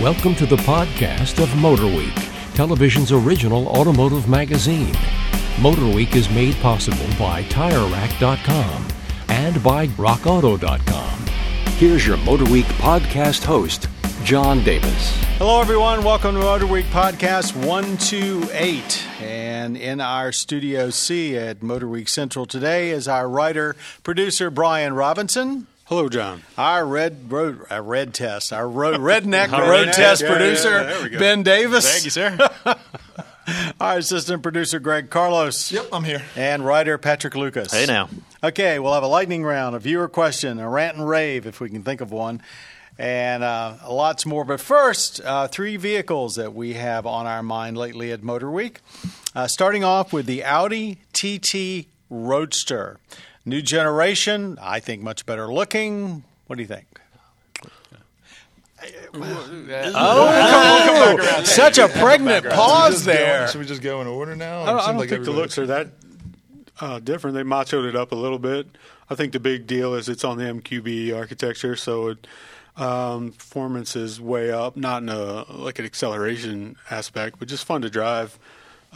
Welcome to the podcast of Motorweek, television's original automotive magazine. Motorweek is made possible by TireRack.com and by RockAuto.com. Here's your Motorweek podcast host, John Davis. Hello, everyone. Welcome to Motorweek Podcast 128. And in our Studio C at Motorweek Central today is our writer, producer, Brian Robinson. Hello, John. Our red road, our red test, our road, redneck Our road redneck, test yeah, yeah, producer, yeah, there. Ben Davis. Thank you, sir. Our assistant producer, Greg Carlos. Yep, I'm here. And writer, Patrick Lucas. Hey now. Okay, we'll have a lightning round, a viewer question, a rant and rave, if we can think of one, and uh, lots more. But first, uh, three vehicles that we have on our mind lately at Motor Week. Uh, starting off with the Audi TT Roadster. New generation, I think much better looking. What do you think? Oh, such a pregnant pause Just go- there. should we just go in order now? I don't, I don't like think the looks are that uh, different. They machoed it up a little bit. I think the big deal is it's on the MQB architecture, so it, um, performance is way up. Not in a like an acceleration aspect, but just fun to drive.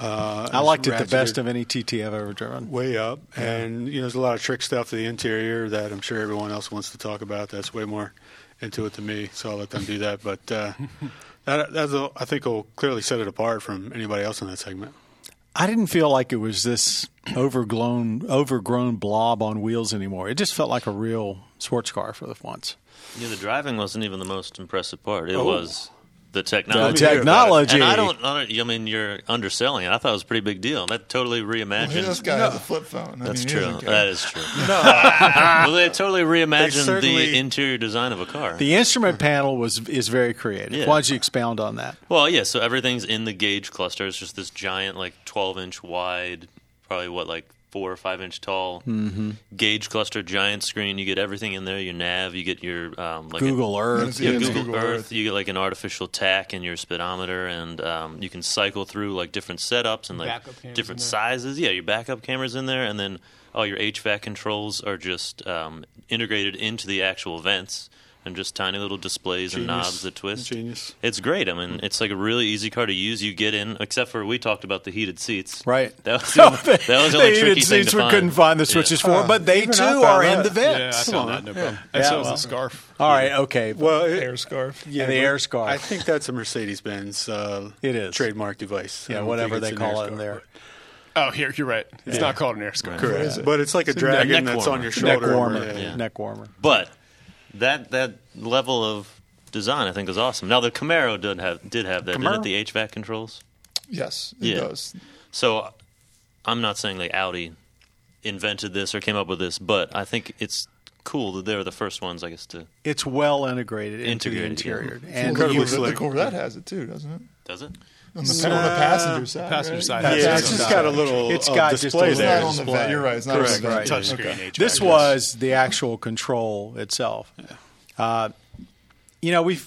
Uh, I liked it the best of any TT I've ever driven. way up, and you know there's a lot of trick stuff to the interior that I'm sure everyone else wants to talk about. That's way more into it than me, so I'll let them do that. But uh, that that's a, I think will clearly set it apart from anybody else in that segment. I didn't feel like it was this overgrown, overgrown blob on wheels anymore. It just felt like a real sports car for the once. Yeah, the driving wasn't even the most impressive part. It Oh. was the technology. The technology. technology. And I don't, I don't- I mean, you're underselling it. I thought it was a pretty big deal. That totally reimagined. here this guy has a flip phone. I That's mean, true. That is true. well, they totally reimagined certainly- the interior design of a car. The instrument panel was is very creative. Yeah. Why don't you expound on that? well, yeah. So everything's in the gauge cluster. It's just this giant, like 12 inch wide, probably what, like four or five inch tall Mm-hmm. gauge cluster, giant screen. You get everything in there. Your nav. You get your um, like a- Google Earth. Yeah, Yeah, Google, Google Earth. Earth. You get like an artificial tach in your speedometer, and um, you can cycle through like different setups and like different sizes. Yeah, your backup cameras in there, and then all your HVAC controls are just um, integrated into the actual vents and just tiny little displays and knobs that twist. Genius. It's great. I mean, it's like a really easy car to use. You get in, except for we talked about the heated seats. Right. That was the only, that was the only they tricky heated thing seats to we find. couldn't find the Yeah. switches for, but they too I found are in that. the Yeah, I vents. found that. No problem. Yeah, And so well. is the scarf. All right, okay. Well, it, Air scarf. yeah, the air scarf. I think that's a Mercedes Benz. Uh, It is. trademark device. Yeah, whatever they call it in scarf, Oh, here you're right. It's not called an air scarf. but- Correct, is but it's like a neck dragon that's warmer. on your shoulder, neck shoulder. warmer. Yeah, yeah. Neck warmer. But that that level of design, I think, is awesome. Now the Camaro did have did have that, Camaro? didn't it? The HVAC controls. Yes, it Yeah. does. So I'm not saying like Audi invented this or came up with this, but I think it's cool that they're the first ones, I guess, to It's well integrated into the Integrated, yeah. interior. And And Incredibly you- the, the slick. Corvette has it too, doesn't it? does it? On the, pa- on the passenger side. passenger right? side Yeah, has Yeah, its it's just side. got a little It's uh, got just a display little there. not on the display. vet. You're right. It's not Correct, on the vet. right. touchscreen Okay. HVAC. This was the actual control itself. Uh, you know, we've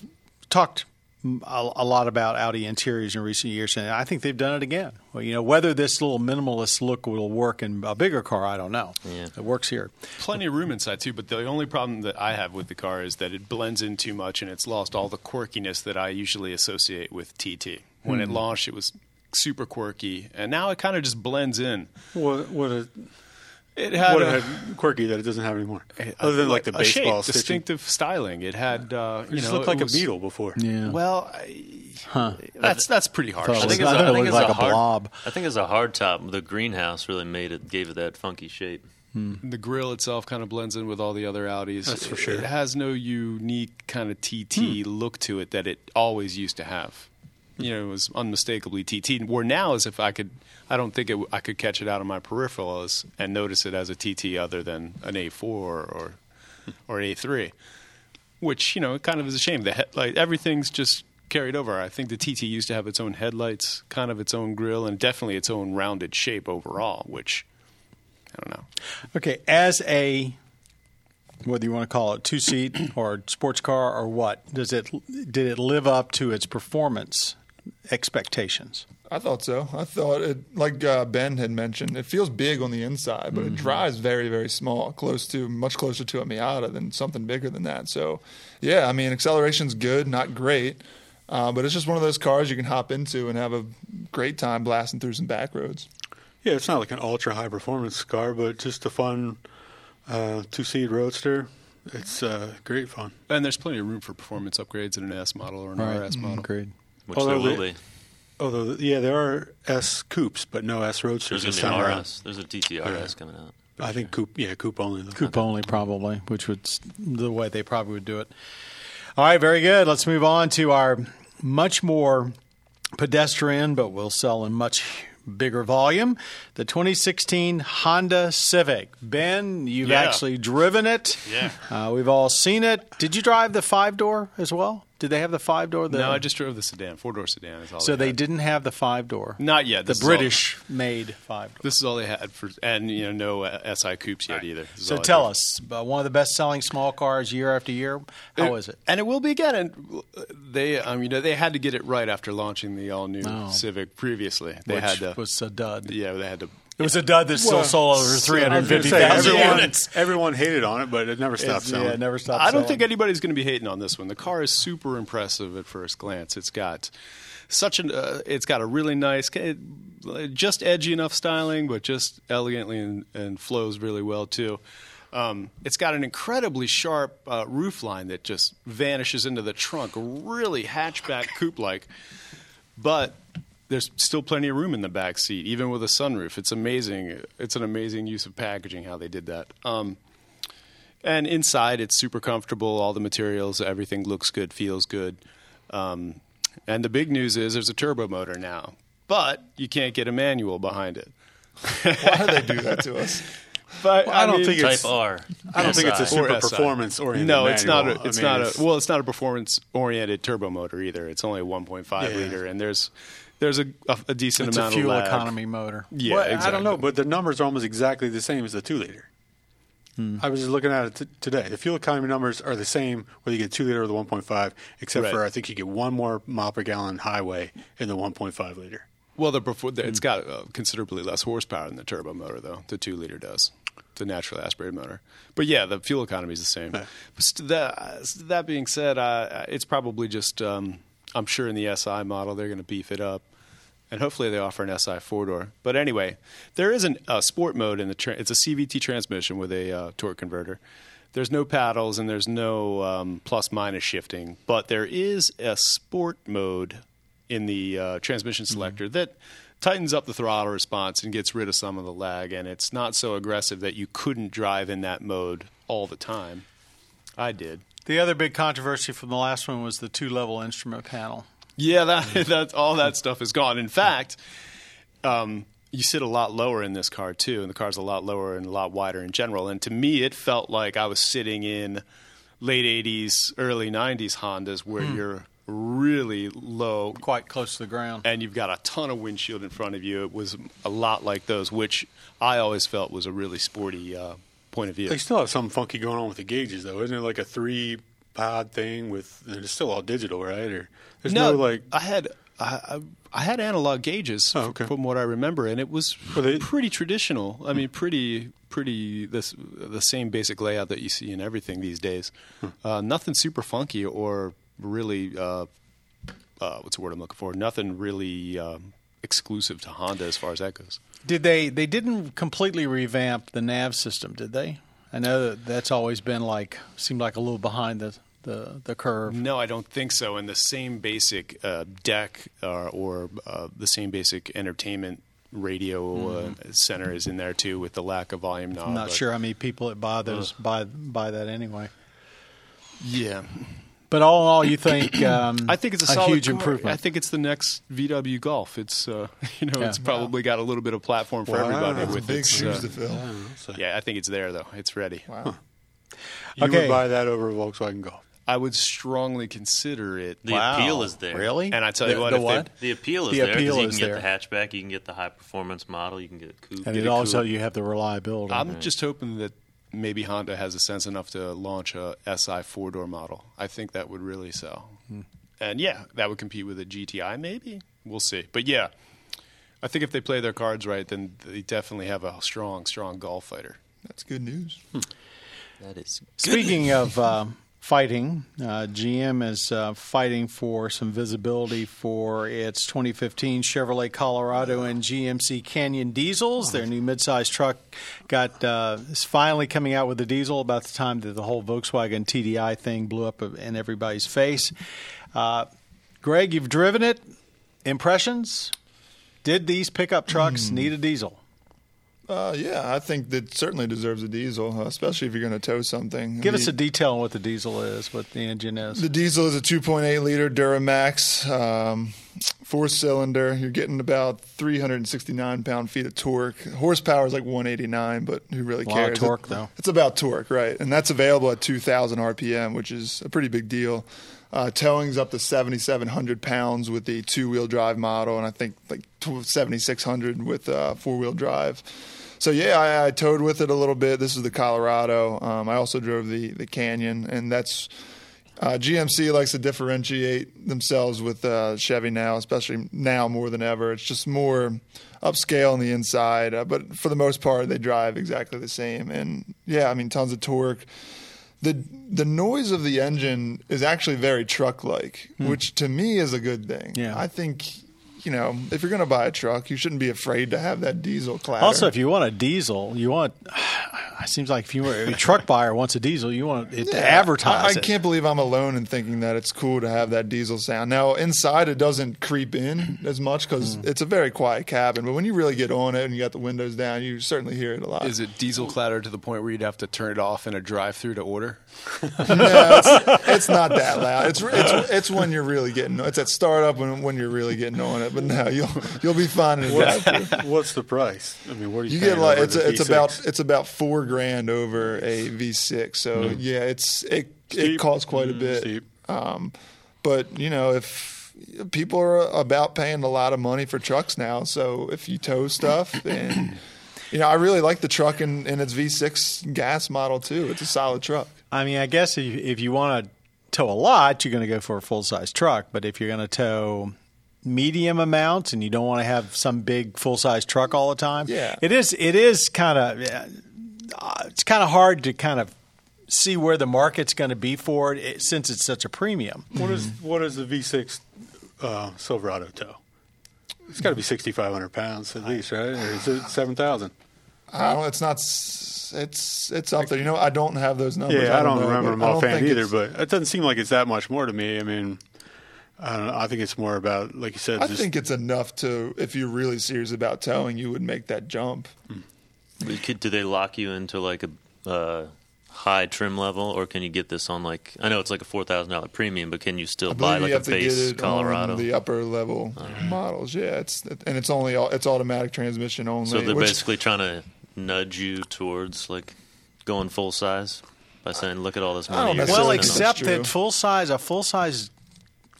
talked a, a lot about Audi interiors in recent years, and I think they've done it again. Well, you know, whether this little minimalist look will work in a bigger car, I don't know. Yeah. It works here. plenty of room inside too. But the only problem that I have with the car is that it blends in too much, and it's lost all the quirkiness that I usually associate with TT. When it hmm. launched, it was super quirky, and now it kind of just blends in. What what a It had what a, it had quirky that it doesn't have anymore. Uh, other than like the a shape, baseball stitching. distinctive styling. It had uh, It you just know looked it like was- a beetle before. Yeah. Well, I, that's that's pretty harsh. Thought I think it's, I a, I think looked it's like a, a hard, blob. I think it's a hard top. The greenhouse really made it, gave it that funky shape. Hmm. The grill itself kind of blends in with all the other Audis. That's for sure. It has no unique kind of TT hmm. look to it that it always used to have. You know, it was unmistakably TT. Where now, as if I could, I don't think it, I could catch it out of my peripherals and notice it as a TT other than an A4 or or A3, which you know, kind of is a shame. The he- like everything's just carried over. I think the TT used to have its own headlights, kind of its own grill, and definitely its own rounded shape overall, which I don't know. Okay, as a whether you want to call it two seat or sports car or what, does it did it live up to its performance expectations? I thought so. I thought it, like uh, Ben had mentioned, it feels big on the inside, but it drives very, very small, close to much closer to a Miata than something bigger than that. So, yeah, I mean, acceleration's good, not great, Uh, but it's just one of those cars you can hop into and have a great time blasting through some back roads. Yeah, it's not like an ultra high performance car, but just a fun uh, two seat roadster. It's uh, great fun. And there's plenty of room for performance upgrades in an S model or an RS model. Agreed. Which Although there will they- be. Although, yeah, there are S coupes, but no S roadsters There's this going to time be an around. RS. There's a TTRS coming out. I think coupe, yeah, coupe only. Though. Coupe only, probably, which would the way they probably would do it. All right, very good. Let's move on to our much more pedestrian, but will sell in much bigger volume. The 2016 Honda Civic. Ben, you've Yeah. actually driven it. Yeah. Uh, we've all seen it. Did you drive the five door as well? Did they have the five door? No, I just drove the sedan, four door sedan. Is all so they had. didn't have the five door. Not yet. The This is all- British made five door. This is all they had for, and you know, no uh, SI coupes yet either. This So tell us, uh, one of the best selling small cars year after year. How is it? And it will be again. And uh, they, um, you know, they had to get it right after launching the all new Oh. Civic previously. They Which had to, was a dud. yeah, they had to. It was a dud that still Well, sold over I was three gonna hundred fifty say, thousand everyone, units. everyone hated on it, but it never stopped It's- selling. yeah, it never stopped. I don't think anybody's going to be hating on this one. The car is super impressive at first glance. It's got such an, uh, it's got a really nice, just edgy enough styling, but just elegantly and, and flows really well too. Um, it's got an incredibly sharp uh, roof line that just vanishes into the trunk, really hatchback coupe like. But there's still plenty of room in the back seat, even with a sunroof. It's amazing. It's an amazing use of packaging how they did that. Um, and inside, it's super comfortable. All the materials, everything looks good, feels good. Um, and the big news is there's a turbo motor now, but you can't get a manual behind it. Why do they do that to us? But I don't think it's Type it's. R. I don't think it's a super performance oriented. No, it's not. A, it's I mean, not it's- a. Well, it's not a performance-oriented turbo motor either. It's only a 1.5 Yeah. liter, and there's there's a, a, a decent It's a amount fuel of lag. economy motor. Yeah, Well, exactly. I don't know, but the numbers are almost exactly the same as the two liter. Hmm. I was just looking at it t- today. The fuel economy numbers are the same whether you get two liter or the 1.5, except Right. for I think you get one more mile per gallon highway in the 1.5 liter. Well, the perfor- it's got uh, considerably less horsepower than the turbo motor, though. The two liter does, the naturally aspirated motor. But yeah, the fuel economy is the same. Yeah. But that, that being said, uh, it's probably just um, I'm sure in the SI model they're going to beef it up, and hopefully they offer an SI four door. But anyway, there is a uh, sport mode in the. Tra- it's a CVT transmission with a uh, torque converter. There's no paddles and there's no um, plus minus shifting, but there is a sport mode in the uh, transmission selector that tightens up the throttle response and gets rid of some of the lag, and it's not so aggressive that you couldn't drive in that mode all the time. I did. The other big controversy from the last one was the two level instrument panel. Yeah, that that's all that stuff is gone. In fact, um, you sit a lot lower in this car too, and the car's a lot lower and a lot wider in general. And to me, it felt like I was sitting in late '80s, early '90s Hondas, where you're really low Quite close to the ground. and you've got a ton of windshield in front of you. It was a lot like those, which I always felt was a really sporty uh, point of view. They still have something funky going on with the gauges, though. Isn't it like a three pod thing with? and It's still all digital, right? Or there's no, like. I had I, I I had analog gauges Oh, okay. from what I remember, and it was they- pretty traditional. I mean, pretty pretty this the same basic layout that you see in everything these days. Hmm. Uh, nothing super funky or really uh, uh, what's the word I'm looking for? Nothing really um, exclusive to Honda as far as that goes. Did they? They didn't completely revamp the nav system, did they? I know that that's always been like seemed like a little behind the the, the curve. No, I don't think so. And the same basic uh, deck uh, or uh, the same basic entertainment radio uh, center is in there too, with the lack of volume knob. I'm not sure how many people that buy those buy buy that anyway. Yeah, But all in all, you think um, I think it's a, solid huge car. improvement. I think it's the next VW Golf. It's uh, you know Yeah. it's probably got a little bit of platform for Wow. everybody That's with Big its, shoes uh, to fill. So Yeah, I think it's there though. It's ready. Wow. you Okay. would buy that over a Volkswagen Golf. I would strongly consider it. The Wow. appeal is there. Really? And I tell The- you what, the if they- what? The appeal is The there because appeal you can get there. the hatchback, you can get the high performance model, you can get a coupe. and get it a also coupe. you have the reliability. I'm just hoping that maybe Honda has a sense enough to launch a SI four door model. I think that would really sell. And yeah, that would compete with a GTI maybe. We'll see. But yeah, I think if they play their cards right, then they definitely have a strong, strong golf fighter. That's good news. Hmm. That is Speaking of um, fighting. Uh, GM is uh, fighting for some visibility for its 2015 Chevrolet Colorado and GMC Canyon diesels. Their new midsize truck got uh, is finally coming out with a diesel about the time that the whole Volkswagen TDI thing blew up in everybody's face. Uh, Greg, you've driven it. Impressions? Did these pickup trucks need a diesel? Uh, yeah, I think that certainly deserves a diesel, uh, especially if you're going to tow something. Give the, us a detail on what the diesel is, what the engine is. The diesel is a 2.8 liter Duramax, um, four cylinder. You're getting about 369 pound feet of torque. Horsepower is like 189, but who really A lot of cares? torque, It- though. It's about torque, right? And that's available at 2,000 RPM, which is a pretty big deal. Uh, towing's up to 7,700 pounds with the two wheel drive model, and I think like 7,600 with uh, four wheel drive. So yeah, I, I towed with it a little bit. This is the Colorado. Um, I also drove the the Canyon, and that's uh, GMC likes to differentiate themselves with uh, Chevy now, especially now more than ever. It's just more upscale on the inside, uh, but for the most part, they drive exactly the same. And yeah, I mean, tons of torque. The the noise of the engine is actually very truck like, which to me is a good thing. Yeah. I think. You know, if you're going to buy a truck, you shouldn't be afraid to have that diesel clatter. Also, if you want a diesel, you want. It seems like if you were a truck buyer wants a diesel, you want it to advertise I, I it. can't believe I'm alone in thinking that it's cool to have that diesel sound. Now, inside it doesn't creep in as much because Mm. it's a very quiet cabin. But when you really get on it and you got the windows down, you certainly hear it a lot. Is it diesel clatter to the point where you'd have to turn it off in a drive-through to order? no, it's, it's not that loud. It's, it's it's when you're really getting. It's at startup when when you're really getting on it. But no, you'll you'll be fine a. What's the price? I mean, what are you? You get like it's the it's V6? about it's about four grand over a V6. So yeah, it's it it Hmm. Steep. costs quite a Mm, bit. Um, but you know if people are about paying a lot of money for trucks now, so if you tow stuff and you know I really like the truck in its V6 gas model too. It's a solid truck. I mean, I guess if, if you want to tow a lot, you're going to go for a full size truck. But if you're going to tow medium amounts and you don't want to have some big full size truck all the time, Yeah. it is it is kind of uh, it's kind of hard to kind of see where the market's going to be for it, it since it's such a premium. What is what is the V6 uh, Silverado tow? It's got to be 6,500 pounds at least, right? Or is it 7,000? I don't. It's not. It's it's up there. You know, I don't have those numbers. Yeah, I don't, know, remember them I don't offhand either, but it doesn't seem like it's that much more to me. I mean, I don't know. I think it's more about, like you said, I just think it's enough to, if you're really serious about towing, you would make that jump. But could- Do they lock you into like a uh, high trim level, or can you get this on like? I know it's like a four thousand dollar premium, but can you still I buy like you a have to get base it Colorado? on the upper level models. Yeah, it's and it's only it's automatic transmission only. so they're which- basically trying to nudge you towards like going full size by saying, "Look at all this money." don't you're necessarily Well, spending think on except that full size, a full size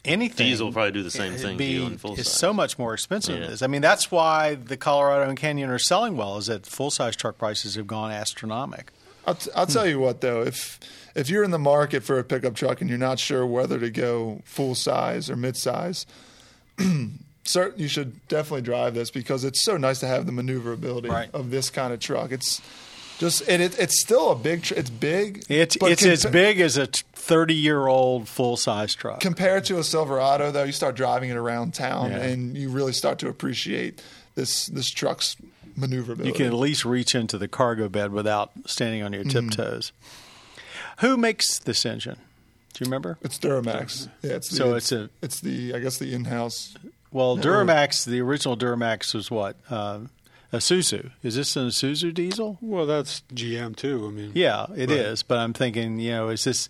anything. Diesel will probably do the same thing be- to you in full It's size. so much more expensive than this. I mean, that's why the Colorado and Canyon are selling well. Is that full size truck prices have gone astronomical. I'll, t- I'll tell you what though, if if you're in the market for a pickup truck and you're not sure whether to go full size or mid size, sir, you should definitely drive this because it's so nice to have the maneuverability Right. of this kind of truck. It's just and it, it's still a big. Tr- it's big. It's it's as big as a thirty year old full size truck. compared to a Silverado, though, you start driving it around town Yeah. and you really start to appreciate this this truck's maneuverability. You can at least reach into the cargo bed without standing on your Mm-hmm. tiptoes. Who makes this engine? Do you remember? It's Duramax. Yeah, it's the, So it's, it's a- it's the I guess the in-house. Well, Duramax, the original Duramax was what? Uh, Isuzu. Is this an Isuzu diesel? well, that's GM too. I mean, Yeah, it is. Right. But I'm thinking, you know, is this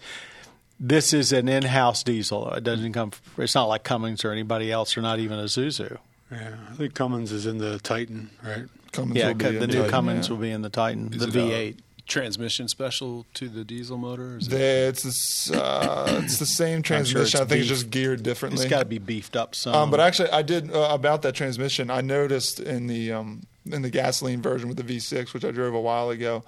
this is an in-house diesel? It doesn't come. It's not like Cummins or anybody else, or not even Isuzu. yeah. I think Cummins is in the Titan, right? Cummins Yeah, will be the new Titan, Cummins yeah. will be in the Titan, Is the uh, V8. Transmission special to the diesel motor? or Is it- It's this, uh, it's the same transmission. it's I think it's just geared differently. It's got to be beefed up some. Um, but actually, I did uh, about that transmission. I noticed in the um, in the gasoline version with the V6, which I drove a while ago,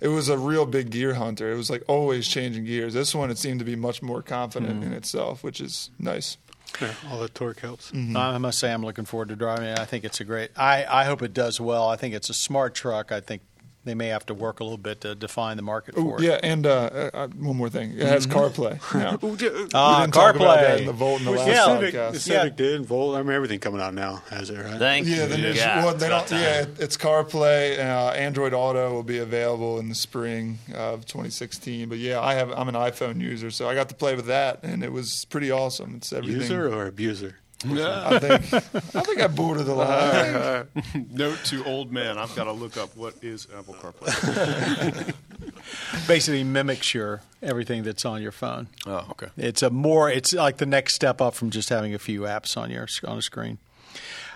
it was a real big gear hunter. It was like always changing gears. This one, it seemed to be much more confident Hmm. in itself, which is nice. Yeah, all the torque helps. Mm-hmm. I must say, I'm looking forward to driving it. I think it's a great. I, I hope it does well. I think it's a smart truck. I think they may have to work a little bit to define the market for it. Yeah, and uh, uh, one more thing. It has CarPlay. now. Ah, we didn't talk about that CarPlay. in the Volt in the last yeah. Civic, podcast. the Civic did. Volt. I mean, everything coming out now has it, right? Thank Yeah, you. the new, God, well, they it's don't. Yeah, it- it's CarPlay. Uh, Android Auto will be available in the spring of 2016. But yeah, I have. I'm an iPhone user, so I got to play with that, and it was pretty awesome. It's everything. User or abuser? I think. I think I bordered the line. Note to old man: I've got to look up what is Apple CarPlay. Basically mimics your everything that's on your phone. oh, okay. It's a more. It's like the next step up from just having a few apps on your on a screen.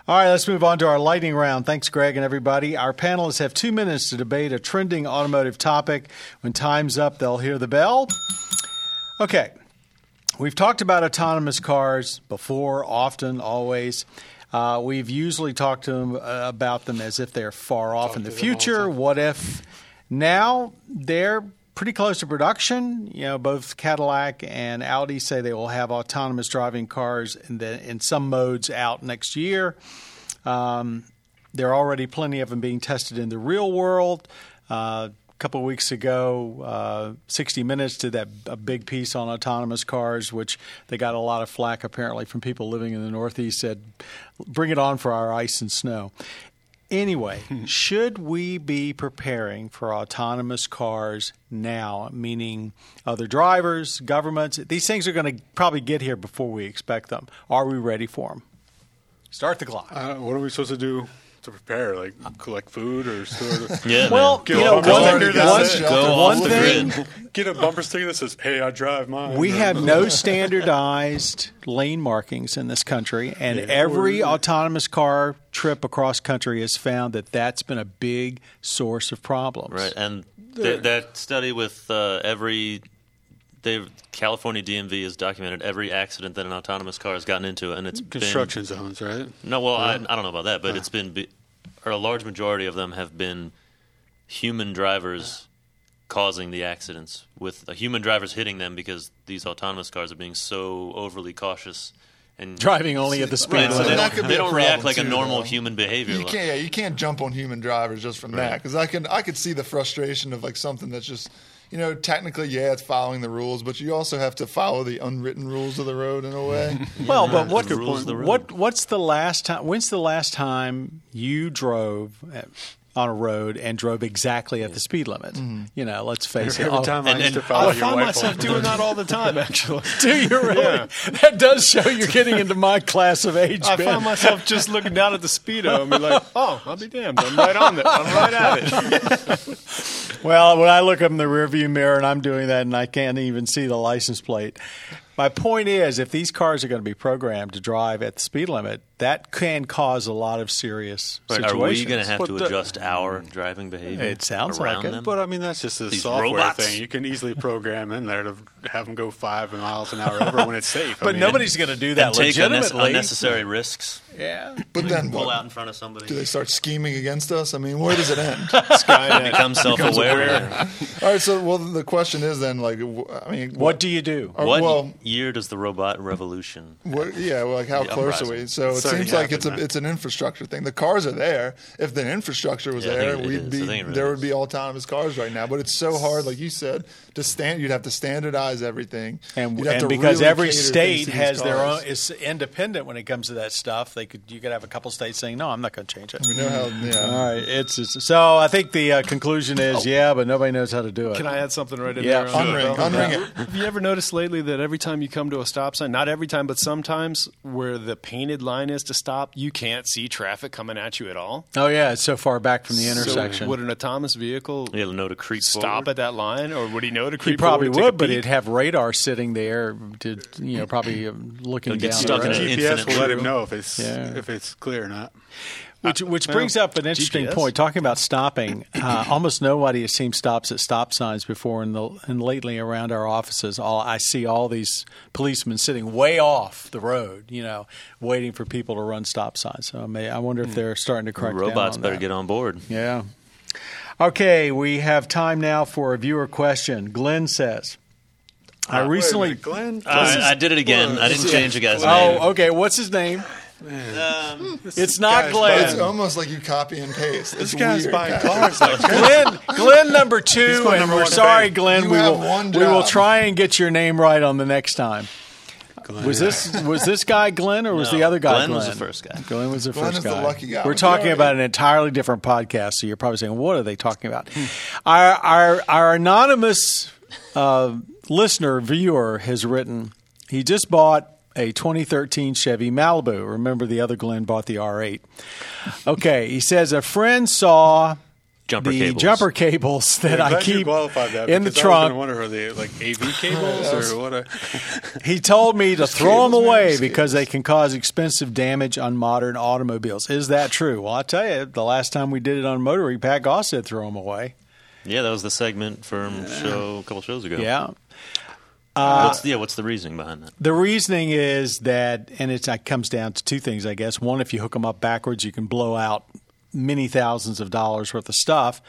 All right, let's move on to our lightning round. Thanks, Greg and everybody. Our panelists have two minutes to debate a trending automotive topic. When time's up, they'll hear the bell. Okay, we've talked about autonomous cars before, often, always. Uh, we've usually talked to them uh, about them as if they're far off in the all the future. What if? Now they're pretty close to production. You know, both Cadillac and Audi say they will have autonomous driving cars in, the, in some modes out next year. Um, there are already plenty of them being tested in the real world. Uh, couple of weeks ago, uh, 60 Minutes did that a big piece on autonomous cars, which they got a lot of flack apparently from people living in the Northeast. Said, "Bring it on for our ice and snow." Anyway, should we be preparing for autonomous cars now? Meaning, other drivers, governments. These things are going to probably get here before we expect them. Are we ready for them? Start the clock. Uh, what are we supposed to do to prepare? Like collect food or store? Yeah, Well. Get you a know, bumper one, sticker that one- says, Go one off the thing grid. Get a bumper sticker that says, "Hey, I drive mine." we have no standardized lane markings in this country, and every autonomous car trip across country has found that that's been a big source of problems. Right, and th- that study with uh, every they've California DMV has documented every accident that an autonomous car has gotten into, and it's construction zones, right? No, well, I, I don't know about that, but it's been, or a large majority of them have been human drivers causing the accidents, with uh, human drivers hitting them because these autonomous cars are being so overly cautious and Driving only at the speed Right, so limit. they don't, they a don't react problem like a normal though. human behavior. You can't, yeah, you can't jump on human drivers just from that because I can, I could see the frustration of like something that's just, you know, technically, yeah, it's following the rules, but you also have to follow the unwritten rules of the road in a way. Well, but what The rules of the road. what what's the last time? When's the last time you drove at, on a road and drove exactly at the speed limit? Mm-hmm. You know, let's face it. Every time I and- used to follow I your find wife myself home. doing that all the time, actually. Do you really? Yeah. That does show you're getting into my class of age. I Ben. find myself just looking down at the speedo and be like, "Oh, I'll be damned! I'm right on it. I'm right at it." Well, when I look up in the rearview mirror and I'm doing that and I can't even see the license plate. My point is, if these cars are going to be programmed to drive at the speed limit, that can cause a lot of serious Right, are situations. we going to have But to the- adjust our driving behavior? It sounds around like it, them? But I mean, that's just a These software robots. thing. You can easily program in there to have them go five miles an hour over when it's safe. I But mean, nobody's going to do that and take unne- unnecessary risks. yeah. But then Pull what? out in front of somebody. Do they start scheming against us? I mean, where does it end? Skynet. become self-aware. All right, so well, the question is then, like, w- I mean, What do you do? Or, What well, year does the robot revolution? What, yeah, well, like how The close are we? So it It's seems like it's a happened, it's an infrastructure thing. The cars are there. If the infrastructure was Yeah, there, we'd is. be I think it really there would be autonomous cars right now. But it's so hard, like you said, to stand. You'd have to standardize everything, And, You'd have and to because really every state to these has their own is independent when it comes to that stuff. They could you could have a couple states saying no, I'm not going to change it. We know how. Yeah. All right, it's, it's so. I think the uh, conclusion is yeah, but nobody knows how to do it. Can I add something right in Yeah. there? on Unring, the- unring it. Have you ever noticed lately that every time you come to a stop sign, not every time, but sometimes where the painted line is to stop, you can't see traffic coming at you at all? Oh yeah, it's so far back from the intersection. So would an autonomous vehicle You'll know to creep stop forward. at that line, or would he know to creep he probably forward, take a would, but peek? it'd have radar sitting there to you know probably looking He'll get down. stuck the in road. an GPS will let him know if it's Yeah. if it's clear or not. Which, uh, which brings up an interesting GPS? point. Talking about stopping, uh, almost nobody has seen stops at stop signs before, and, the, and lately around our offices, all I see all these policemen sitting way off the road, you know, waiting for people to run stop signs. So I, may, I wonder if hmm. they're starting to crack down Robots better that. get on board. Yeah. Okay, we have time now for a viewer question. Glenn says, "I uh, Wait a recently." minute, Glenn. I, I did it again. I didn't change the guy's oh, name. Oh, okay. What's his name? It's not guy's Glenn. It's almost like you copy and paste. This It's guy's weird, buying Patrick. cars like Glenn, Glenn number two, and number we're sorry. Glenn. You we will we will try and get your name right on the next time. Was this was this guy Glenn or was No, the other guy Glenn Glenn? was the first guy. Glenn was the Glenn first is the guy. lucky guy We're talking about an entirely different podcast, so you're probably saying, "What are they talking about?" our our our anonymous uh, listener viewer has written. He just bought a 2013 Chevy Malibu. Remember, the other Glenn bought the R8. Okay, he says a friend saw Jumper the cables. jumper cables that I'm I glad you keep qualified that in the because I trunk. wonder are they like AV cables or what? Are, He told me to throw them cables, man, away just because they can cause expensive damage on modern automobiles. Is that true? Well, I tell you, the last time we did it on Motor Week, Pat Goss said throw them away. Yeah, that was the segment from show a couple shows ago. Yeah. What's, yeah, what's the reasoning behind that? The reasoning is that, and it's, it comes down to two things, I guess. One, if you hook them up backwards, you can blow out many thousands of dollars worth of stuff.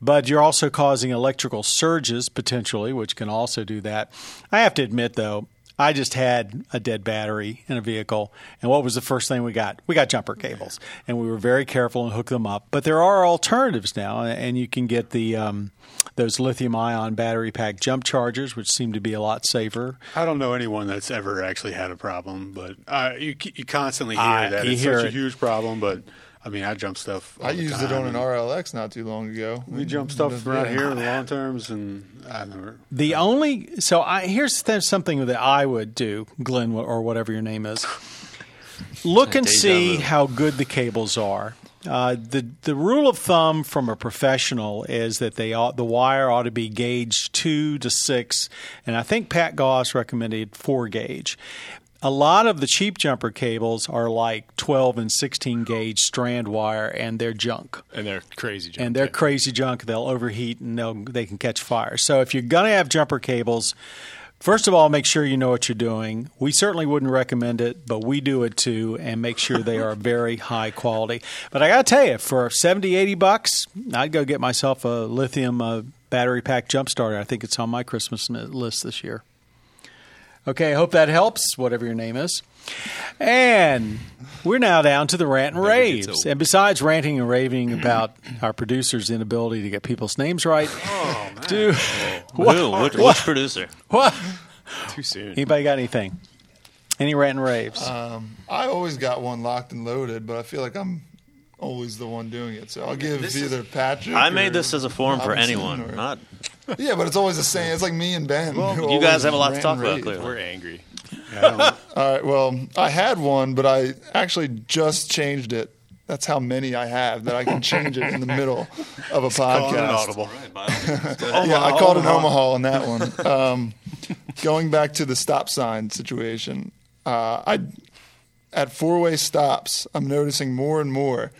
But you're also causing electrical surges potentially, which can also do that. I have to admit, though, I just had a dead battery in a vehicle, and what was the first thing we got? We got jumper cables, and we were very careful and hooked them up. But there are alternatives now, and you can get the um, those lithium-ion battery pack jump chargers, which seem to be a lot safer. I don't know anyone that's ever actually had a problem, but uh, you you constantly hear I- that you it's hear such it. a huge problem. But I mean, I jump stuff. all I the used time, it on an RLX not too long ago. We jump stuff around here in the long terms, and I never. The only so I here's th- something that I would do, Glenn or whatever your name is. Look and see how good the cables are. Uh, the the rule of thumb from a professional is that they ought, the wire ought to be gauge two to six, and I think Pat Goss recommended four gauge. A lot of the cheap jumper cables are like 12 and 16 gauge strand wire, and they're junk and they're crazy. junk. and they're crazy junk. They'll overheat and they'll they can catch fire. So if you're gonna have jumper cables, first of all, make sure you know what you're doing. We certainly wouldn't recommend it, but we do it too, and make sure they are very high quality. But I gotta tell you, for 70, 80 bucks, I'd go get myself a lithium uh, battery pack jump starter. I think it's on my Christmas list this year. Okay, I hope that helps, whatever your name is. And we're now down to the rant and raves. And besides ranting and raving about our producer's inability to get people's names right, Oh man! Do Who? Which, which producer? what? too soon. Anybody got anything? Any rant and raves? Um, I always got one locked and loaded, but I feel like I'm always the one doing it. So I'll give either Patrick. I or made this as a forum for Robinson anyone, or- not Yeah, but it's always the same. It's like me and Ben. who you always guys have a lot to rant talk and about, rave. clearly. We're angry. All right. Well, I had one, but I actually just changed it. That's how many I have that I can change it in the middle of a Calling it podcast. audible. yeah, I called an Omaha on that one. Um, going back to the stop sign situation, uh, I at four way stops, I'm noticing more and more.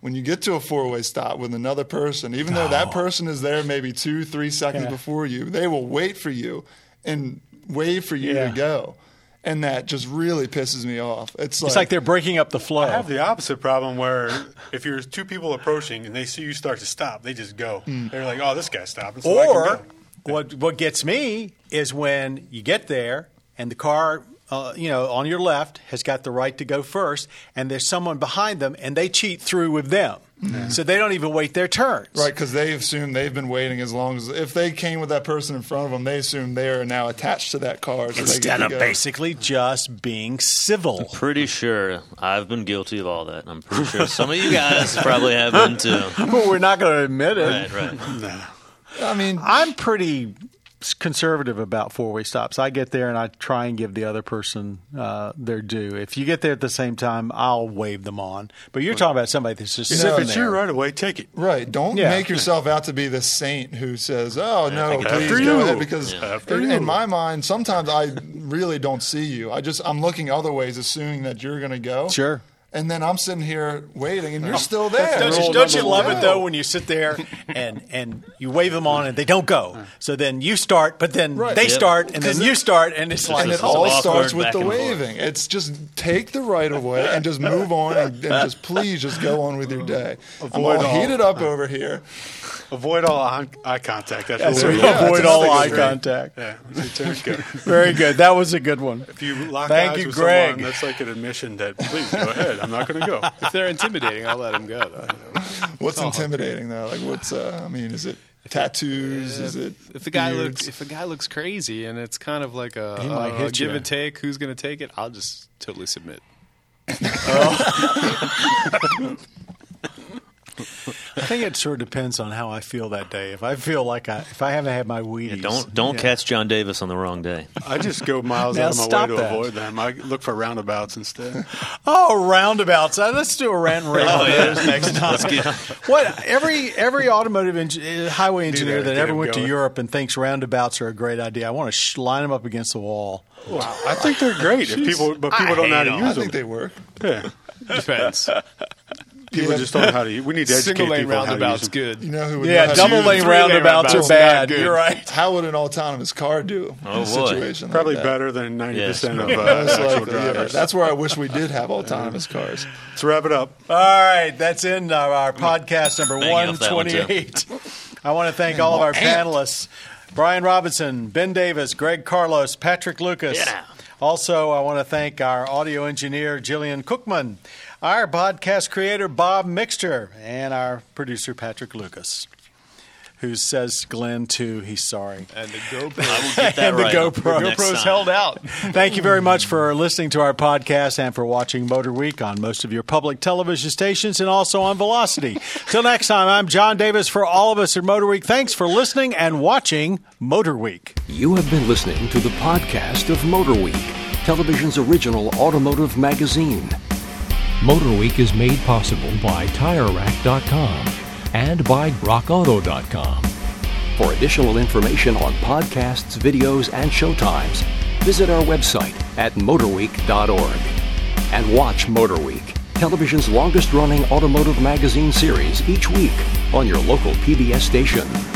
When you get to a four way stop with another person, even though that person is there maybe two, three seconds Yeah. before you, they will wait for you and wait for you Yeah. to go. And that just really pisses me off. It's like, it's like they're breaking up the flow. I have the opposite problem where if you're two people approaching and they see you start to stop, they just go. They're like, "Oh, this guy stopped." so Or what what gets me is when you get there and the car, uh, you know, on your left has got the right to go first, and there's someone behind them, and they cheat through with them, so they don't even wait their turns. Right, because they assume they've been waiting as long as if they came with that person in front of them, they assume they are now attached to that car. So they Instead of go. basically just being civil. pretty sure I've been guilty of all that. I'm pretty sure some of you guys probably have been too. but we're not going to admit it. Right, right. I mean, I'm pretty conservative about four way stops. I get there and I try and give the other person uh, their due. If you get there at the same time, I'll wave them on. But you're talking about somebody that's just You sitting If it's there. your right away, take it. right? Don't Yeah. make yourself out to be the saint who says, "Oh no, please after go you. ahead." Because Yeah. After in, you. in my mind, sometimes I really don't see you. I just I'm looking other ways, assuming that you're going to go. Sure. And then I'm sitting here waiting, and you're still there. Don't you, don't you love one. it though when you sit there and and you wave them on and they don't go? So then you start, but then Right. they Yep. start, and then Because you start, and it's like and it all starts with the and forth. waving. It's just take the right of way and just move on and, and just please just go on with your day. I'm all all- heated up over here. Avoid all eye, eye contact. That's, That's really right. Avoid all eye good contact. Yeah, that's good. Very good. That was a good one. If you lock Thank eyes you, with Greg. someone, that's like an admission that please go ahead. I'm not going to go. If they're intimidating, I'll let them go. Though. What's intimidating though? Like what's? Uh, I mean, is it tattoos? Is it? If the guy beards? looks, if a guy looks crazy, and it's kind of like a, He might a hit give you. and take, who's going to take it? I'll just totally submit. I think it sort of depends on how I feel that day. If I feel like I, if I haven't had my Wheaties, Don't don't yeah. catch John Davis on the wrong day. I just go miles Now out of my way to that. avoid them. I look for roundabouts instead. Oh, roundabouts. Uh, Let's do a rant and rave Oh, yeah. next time. what every every automotive engi- uh, highway engineer that, that ever him went to. Europe and thinks roundabouts are a great idea, I want to sh- line them up against the wall. Wow, I think they're great. If people, but people I don't know how to hate use them. I think they work. yeah, Depends. people Yeah. just don't know how to. use We need to educate Single lane people on how to use roundabouts good. You know who would Yeah, double lane it? three-lane roundabouts are bad. You're right. How would an autonomous car do Oh, in a boy. situation? like Probably that? better than ninety percent Yes. of uh, Most actual likely, yeah. drivers. That's where I wish we did have autonomous cars. Let's wrap it up. All right, that's in our, our podcast number Bang off that one, 128. I want to thank all of our panelists Brian Robinson, Ben Davis, Greg Carlos, Patrick Lucas. Yeah. Also, I want to thank our audio engineer, Jillian Cookman, our podcast creator, Bob Mixter, and our producer, Patrick Lucas, who says Glenn, too, he's sorry. And the GoPro. I will get that And the right. GoPro. next GoPro's time. held out. Thank you very much for listening to our podcast and for watching Motor Week on most of your public television stations and also on Velocity. Till next time, I'm John Davis for all of us at Motor Week. Thanks for listening and watching Motor Week. You have been listening to the podcast of Motor Week, television's original automotive magazine. Motor Week is made possible by TireRack.com and by RockAuto.com. For additional information on podcasts, videos, and showtimes, visit our website at motorweek.org. And watch Motorweek, television's longest running automotive magazine series each week on your local PBS station.